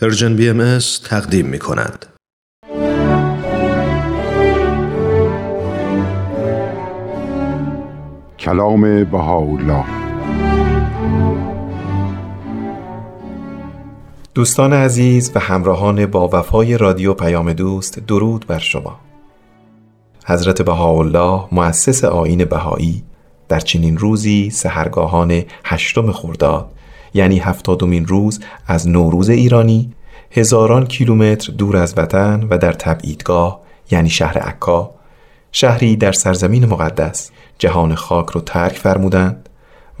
Persian BMS تقدیم می کند. کلام بهاءالله دوستان عزیز و همراهان با وفای رادیو پیام دوست درود بر شما حضرت بهاءالله مؤسس آیین بهایی در چنین روزی سحرگاهان هشتم خرداد یعنی هفتادمین روز از نوروز ایرانی هزاران کیلومتر دور از وطن و در تبعیدگاه یعنی شهر عکا شهری در سرزمین مقدس جهان خاک رو ترک فرمودند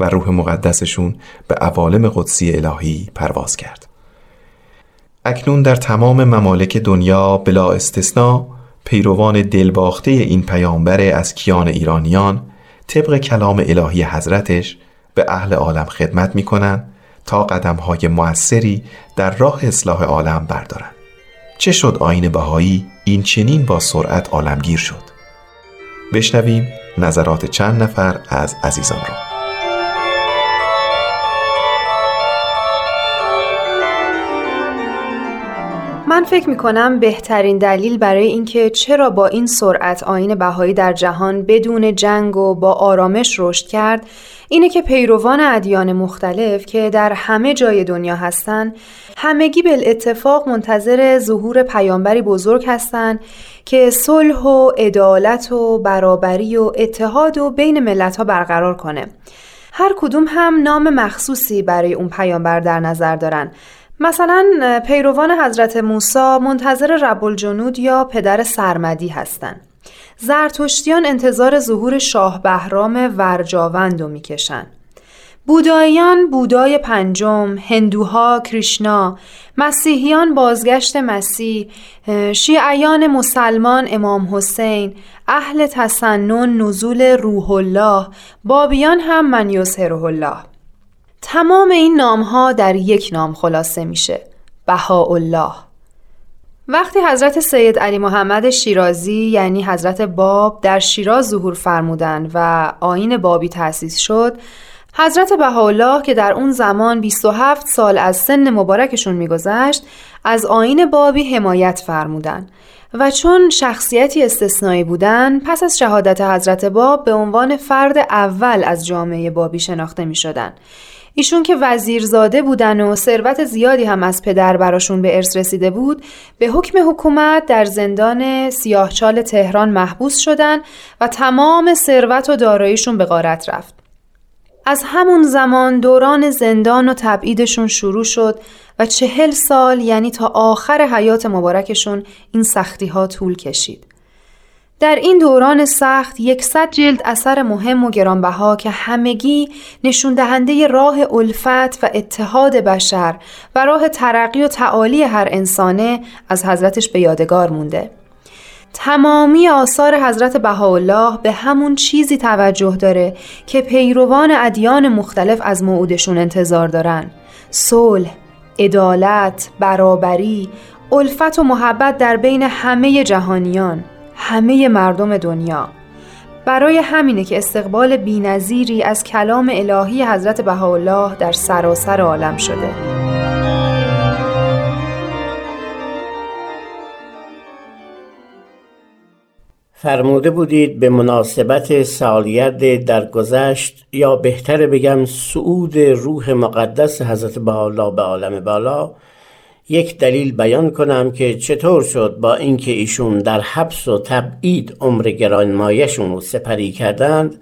و روح مقدسشون به عوالم قدسی الهی پرواز کرد. اکنون در تمام ممالک دنیا بلا استثنا پیروان دلباخته این پیامبر از کیان ایرانیان طبق کلام الهی حضرتش به اهل عالم خدمت می کنند تا قدم های موثری در راه اصلاح عالم بردارند. چه شد آین بهایی این چنین با سرعت عالمگیر شد؟ بشنویم نظرات چند نفر از عزیزان را. من فکر می کنم بهترین دلیل برای اینکه چرا با این سرعت آین بهایی در جهان بدون جنگ و با آرامش رشد کرد اینه که پیروان ادیان مختلف که در همه جای دنیا هستند همگی به اتفاق منتظر ظهور پیامبری بزرگ هستند که صلح و عدالت و برابری و اتحاد و بین ملت ها برقرار کنه. هر کدوم هم نام مخصوصی برای اون پیامبر در نظر دارن. مثلا پیروان حضرت موسی منتظر رب الجنود یا پدر سرمدی هستند. زرتشتیان انتظار ظهور شاه بهرام ورجاوند رو می‌کشن. بوداییان بودای پنجم، هندوها کریشنا، مسیحیان بازگشت مسیح، شیعیان مسلمان امام حسین، اهل تسنن نزول روح الله، بابیان هم من یظهره الله. تمام این نام ها در یک نام خلاصه میشه بهاءالله وقتی حضرت سید علی محمد شیرازی یعنی حضرت باب در شیراز ظهور فرمودند و آین بابی تأسیس شد حضرت بهاءالله که در اون زمان 27 سال از سن مبارکشون میگذشت از آین بابی حمایت فرمودند و چون شخصیتی استثنایی بودن پس از شهادت حضرت باب به عنوان فرد اول از جامعه بابی شناخته می شدن. ایشون که وزیرزاده بودن و ثروت زیادی هم از پدر براشون به ارث رسیده بود به حکم حکومت در زندان سیاهچال تهران محبوس شدن و تمام ثروت و داراییشون به غارت رفت از همون زمان دوران زندان و تبعیدشون شروع شد و چهل سال یعنی تا آخر حیات مبارکشون این سختی ها طول کشید. در این دوران سخت یکصد جلد اثر مهم و گرانبها که همگی نشون دهنده راه الفت و اتحاد بشر و راه ترقی و تعالی هر انسانه از حضرتش به یادگار مونده. تمامی آثار حضرت بهاءالله به همون چیزی توجه داره که پیروان ادیان مختلف از موعودشون انتظار دارن. صلح، عدالت، برابری، الفت و محبت در بین همه جهانیان. همه مردم دنیا. برای همینه که استقبال بینظیری از کلام الهی حضرت بهاءالله در سراسر عالم شده. فرموده بودید به مناسبت سالیت درگذشت یا بهتر بگم سعود روح مقدس حضرت بهاءالله به عالم بالا یک دلیل بیان کنم که چطور شد با اینکه ایشون در حبس و تبعید عمر گرانمایشون رو سپری کردند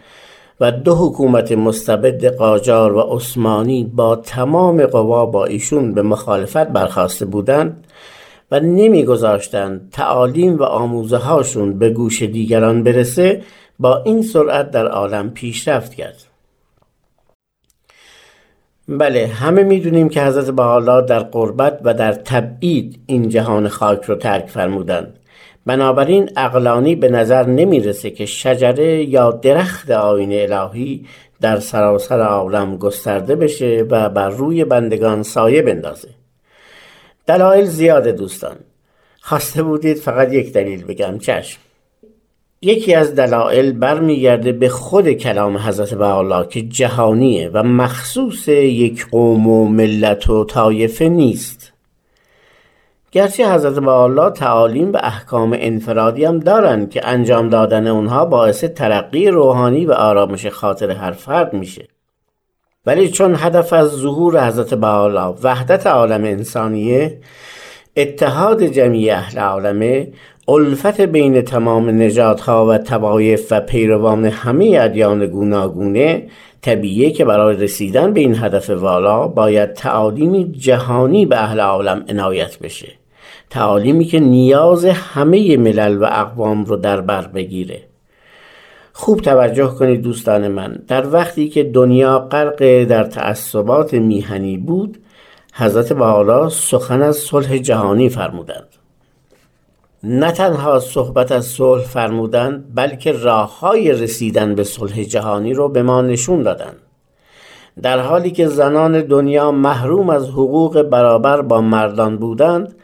و دو حکومت مستبد قاجار و عثمانی با تمام قوا با ایشون به مخالفت برخواسته بودند و نمیگذاشتند تعالیم و آموزه هاشون به گوش دیگران برسه با این سرعت در عالم پیشرفت کرد. بله همه می‌دونیم که حضرت بحالا در قربت و در تبعید این جهان خاک رو ترک فرمودند. بنابراین اقلانی به نظر نمی‌رسه که شجره یا درخت آین الهی در سراسر عالم گسترده بشه و بر روی بندگان سایه بندازه. دلایل زیاده دوستان. خواسته بودید فقط یک دلیل بگم چشم. یکی از دلایل برمیگرده به خود کلام حضرت بهاءالله که جهانیه و مخصوص یک قوم و ملت و طایفه نیست. گرچه حضرت الله تعالیم و احکام انفرادی هم دارن که انجام دادن اونها باعث ترقی روحانی و آرامش خاطر هر فرد میشه. ولی چون هدف از ظهور حضرت بحالا وحدت عالم انسانیه اتحاد جمعی اهل عالمه الفت بین تمام نژادها و توایف و پیروان همه ادیان گوناگونه طبیعیه که برای رسیدن به این هدف والا باید تعالیمی جهانی به اهل عالم عنایت بشه. تعالیمی که نیاز همه ملل و اقوام رو در بر بگیره. خوب توجه کنید دوستان من در وقتی که دنیا غرق در تعصبات میهنی بود حضرت بحالا سخن از صلح جهانی فرمودند. نه تنها صحبت از صلح فرمودند بلکه راه های رسیدن به صلح جهانی رو به ما نشون دادند. در حالی که زنان دنیا محروم از حقوق برابر با مردان بودند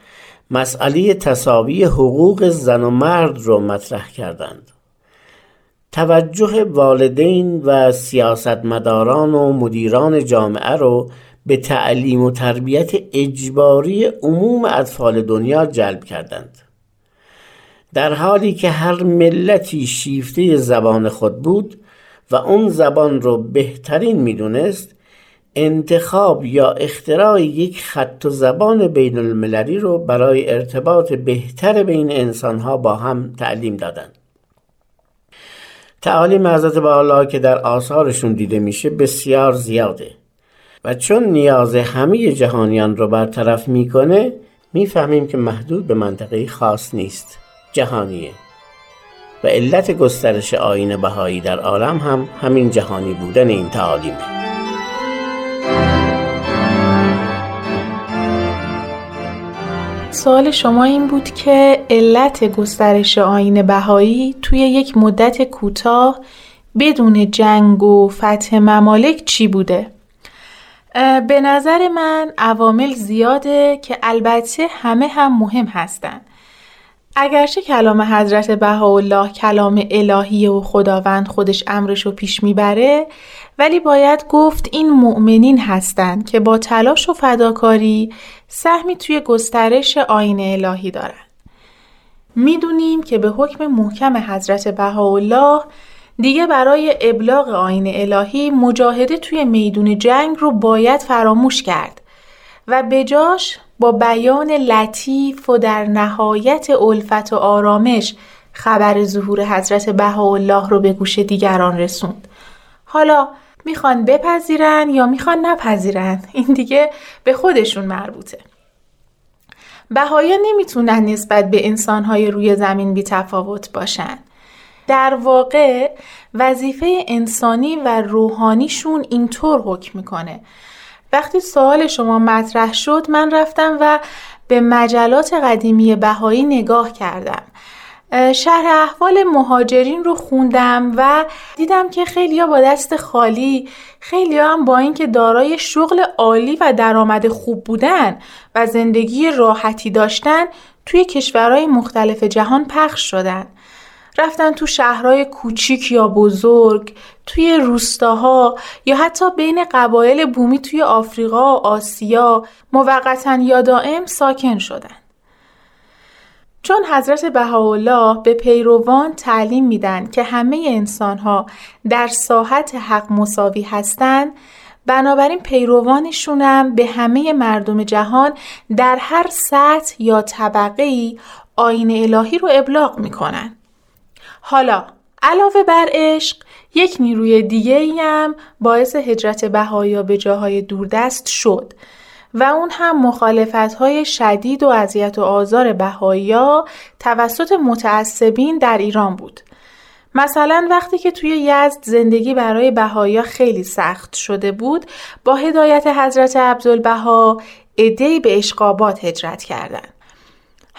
مسئله تصاوی حقوق زن و مرد رو مطرح کردند. توجه والدین و سیاستمداران و مدیران جامعه رو به تعلیم و تربیت اجباری عموم اطفال دنیا جلب کردند. در حالی که هر ملتی شیفته زبان خود بود و اون زبان رو بهترین می‌دونست انتخاب یا اختراع یک خط و زبان بین المللی رو برای ارتباط بهتر بین انسانها با هم تعلیم دادند. تعالیم حضرت الله که در آثارشون دیده میشه بسیار زیاده و چون نیاز همه جهانیان رو برطرف می‌کنه می‌فهمیم که محدود به منطقه خاص نیست. جهانیه و علت گسترش آین بهایی در عالم هم همین جهانی بودن این تعالیمه سوال شما این بود که علت گسترش آین بهایی توی یک مدت کوتاه بدون جنگ و فتح ممالک چی بوده؟ به نظر من عوامل زیاده که البته همه هم مهم هستند. اگرچه کلام حضرت بهاءالله کلام الهی و خداوند خودش امرش رو پیش می‌بره ولی باید گفت این مؤمنین هستند که با تلاش و فداکاری سهمی توی گسترش آین الهی دارند. می‌دونیم که به حکم محکم حضرت بهاءالله دیگه برای ابلاغ آین الهی مجاهده توی میدون جنگ رو باید فراموش کرد و بجاش با بیان لطیف و در نهایت الفت و آرامش خبر ظهور حضرت بهاءالله رو به گوش دیگران رسوند. حالا می‌خوان بپذیرن یا می‌خوان نپذیرن این دیگه به خودشون مربوطه. بهایا نمی‌تونن نسبت به انسانهای روی زمین بی تفاوت باشن. در واقع وظیفه انسانی و روحانیشون اینطور حکم می‌کنه وقتی سوال شما مطرح شد من رفتم و به مجلات قدیمی بهایی نگاه کردم. شهر احوال مهاجرین رو خوندم و دیدم که خیلی با دست خالی خیلی هم با اینکه دارای شغل عالی و درآمد خوب بودن و زندگی راحتی داشتن توی کشورهای مختلف جهان پخش شدن. رفتن تو شهرهای کوچیک یا بزرگ توی روستاها یا حتی بین قبایل بومی توی آفریقا و آسیا موقتا یا دائم ساکن شدن. چون حضرت بهاءالله به پیروان تعلیم میدن که همه انسانها در ساحت حق مساوی هستند بنابراین پیروانشونم به همه مردم جهان در هر سطح یا طبقه ای آین الهی رو ابلاغ می‌کنن. حالا علاوه بر عشق یک نیروی دیگه هم باعث هجرت بهایا به جاهای دوردست شد و اون هم مخالفت های شدید و اذیت و آزار بهایا توسط متعصبین در ایران بود. مثلا وقتی که توی یزد زندگی برای بهایا خیلی سخت شده بود با هدایت حضرت عبدالبها ادهی به اشقابات هجرت کردند.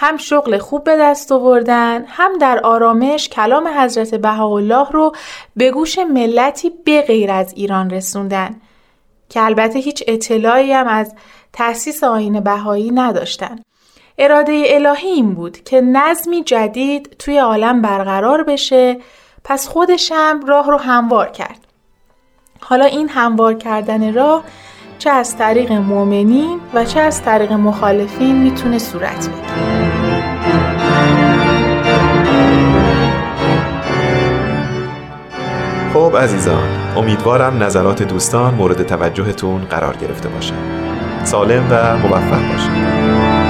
هم شغل خوب به دست آوردن هم در آرامش کلام حضرت بهاءالله رو به گوش ملتی غیر از ایران رسوندن که البته هیچ اطلاعی هم از تأسیس آین بهایی نداشتن. اراده الهی این بود که نظمی جدید توی عالم برقرار بشه پس خودشم راه رو هموار کرد. حالا این هموار کردن راه چه از طریق مؤمنین و چه از طریق مخالفین می‌تونه صورت بگیره. خب عزیزان امیدوارم نظرات دوستان مورد توجهتون قرار گرفته باشه. سالم و موفق باشید.